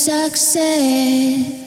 success.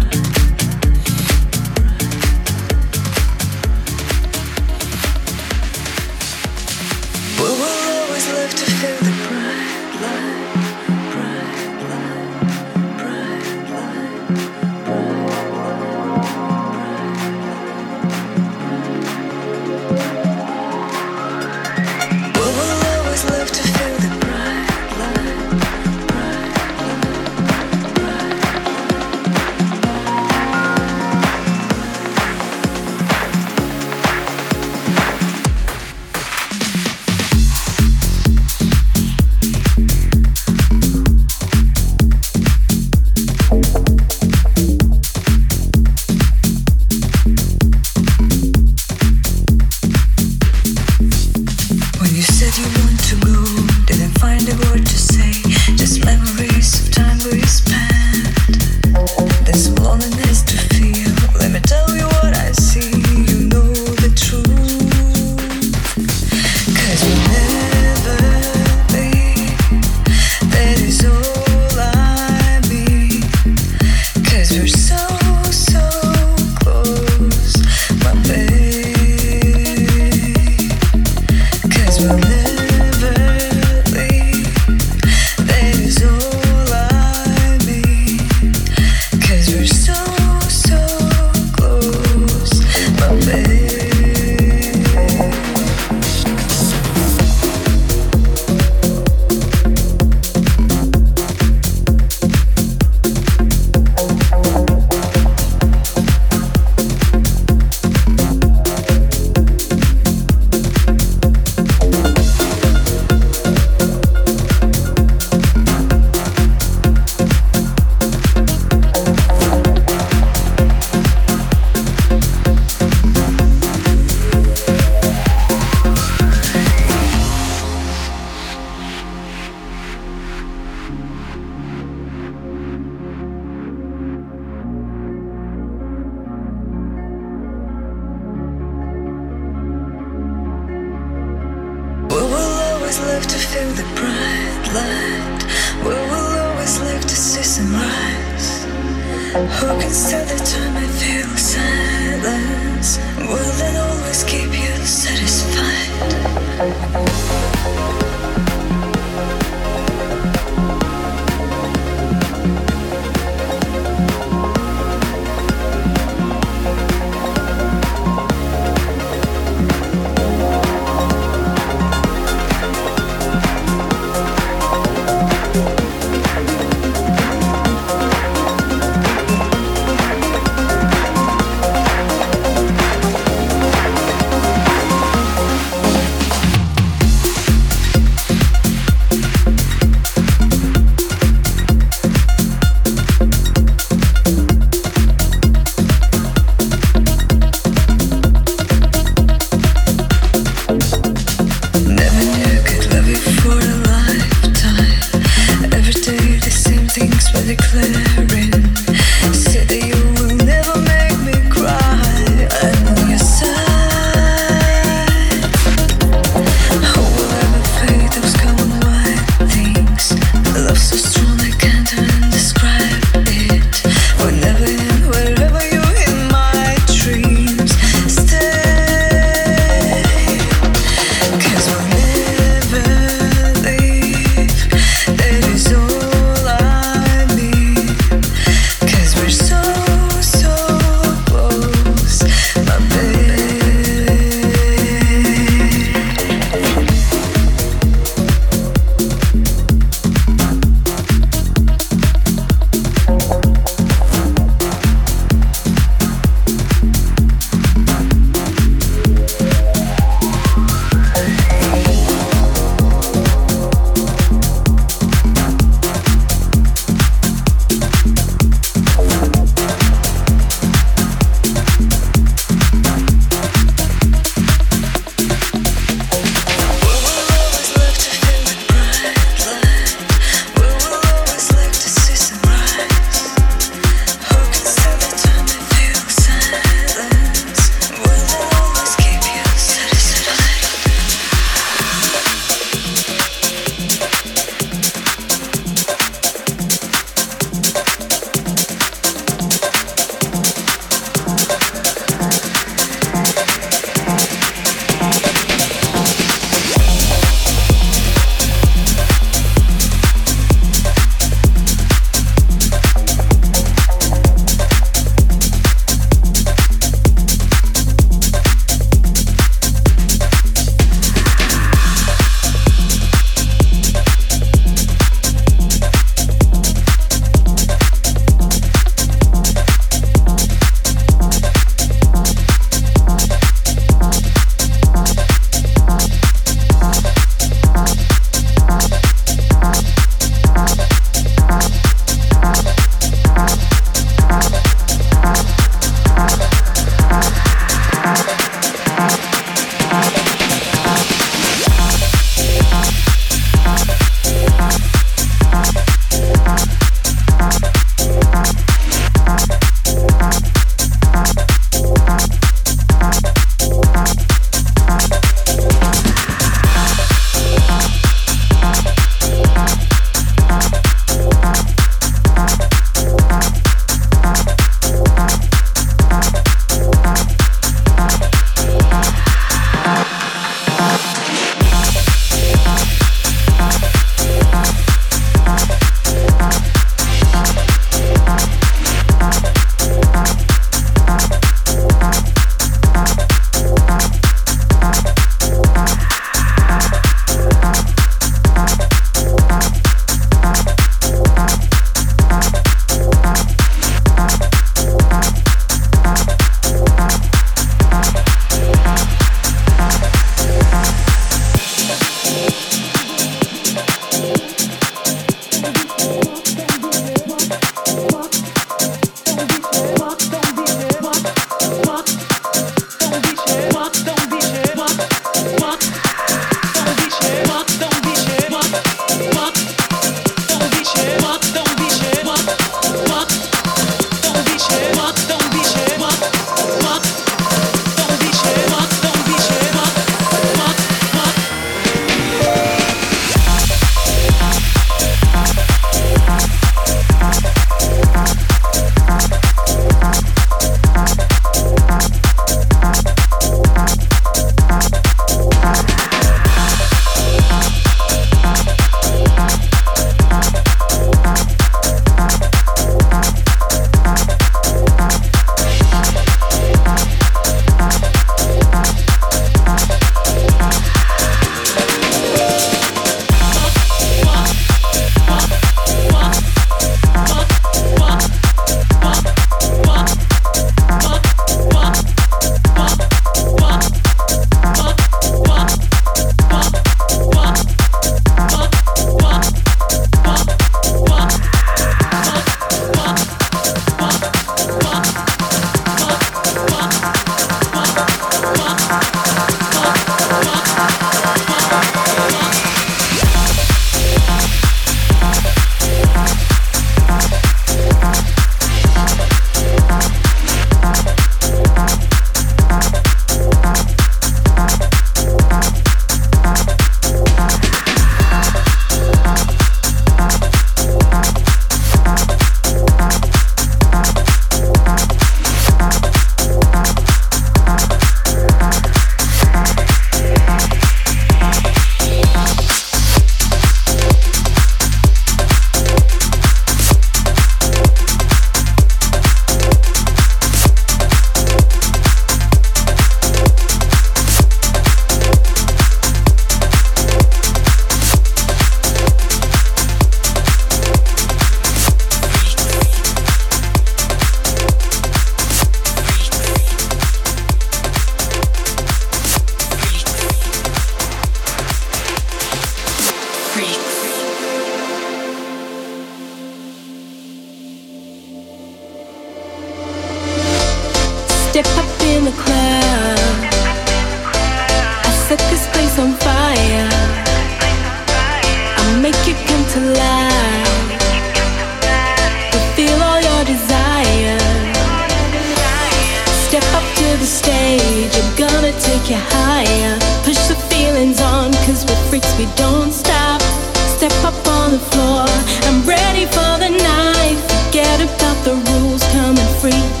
Come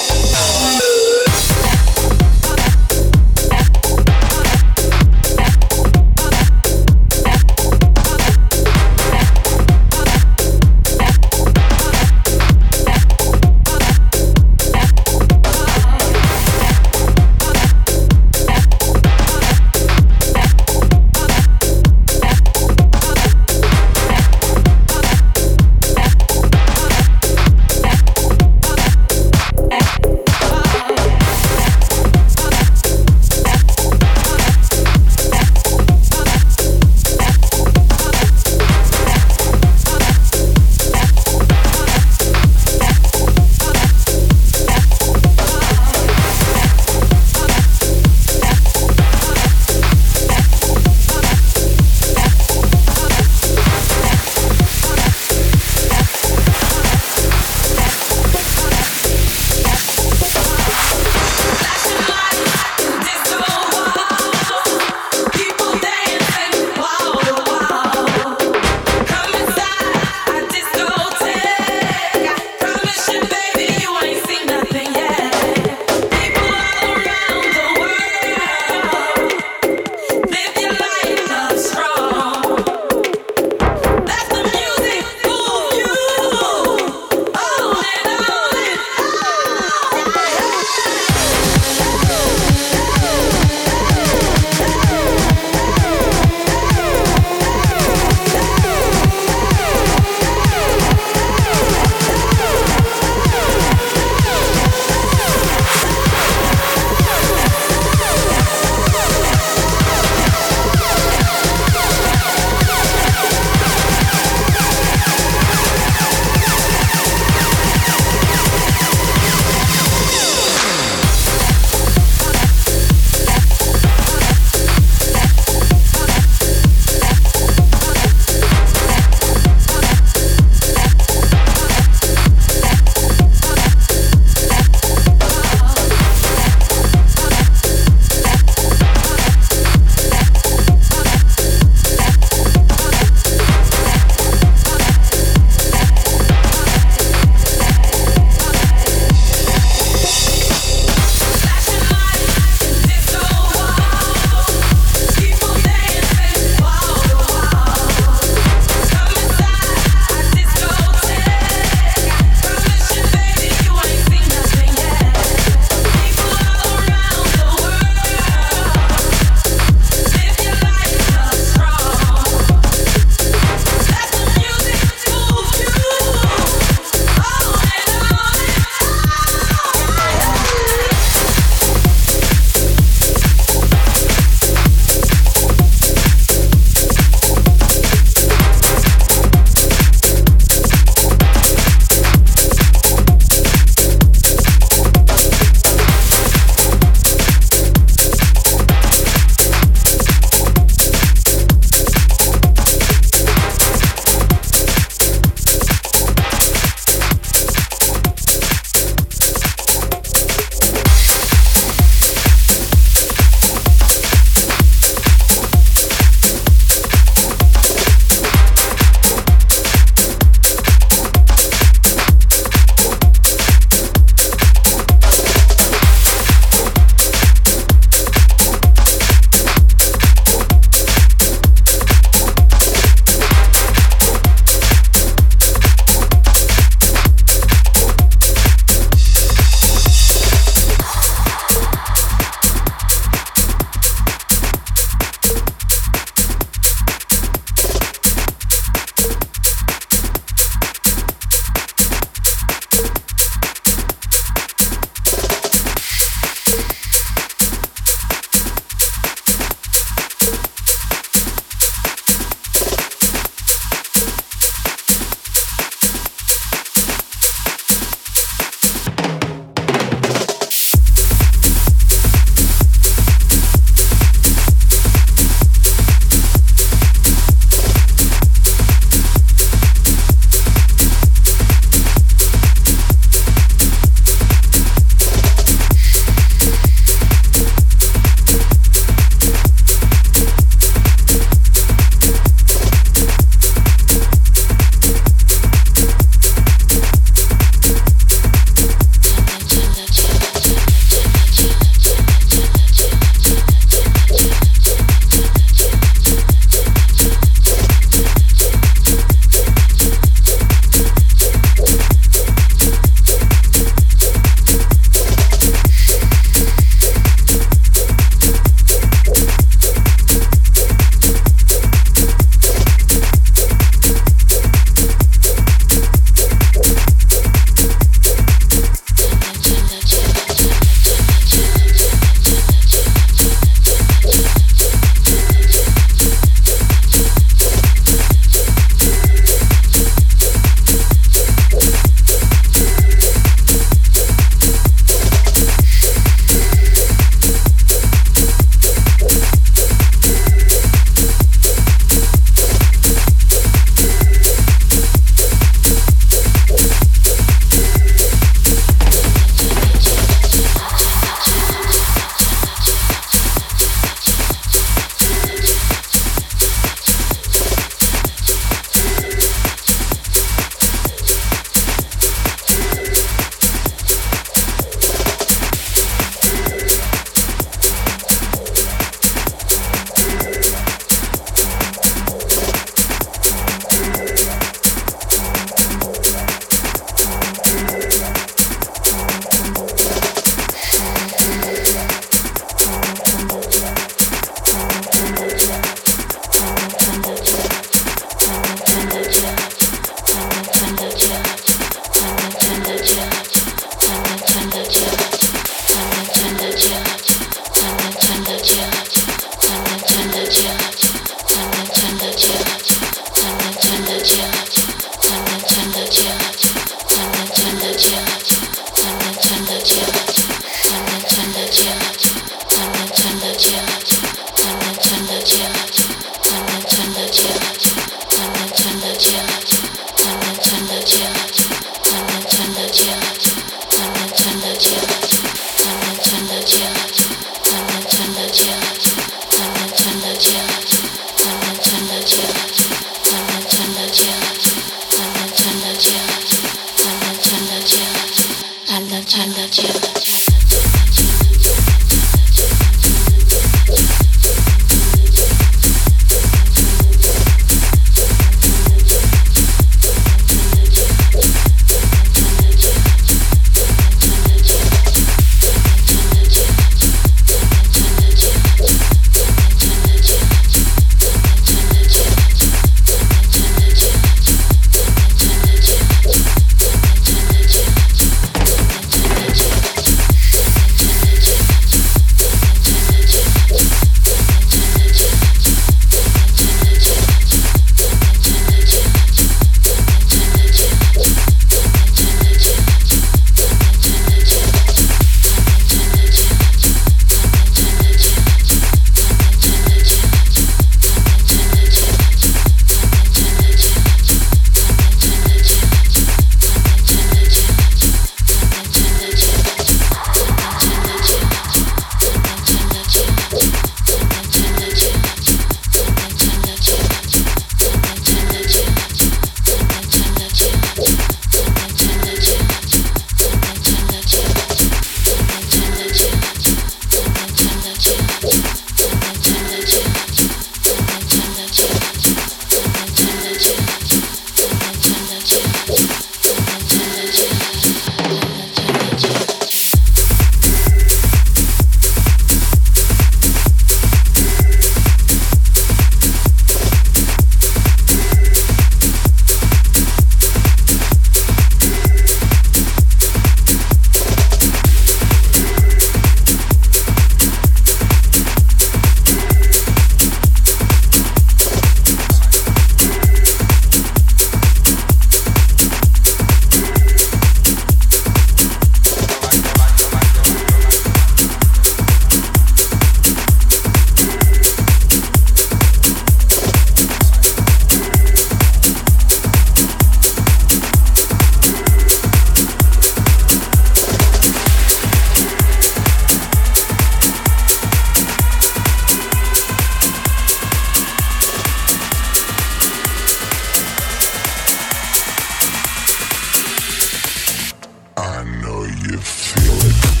you feel it.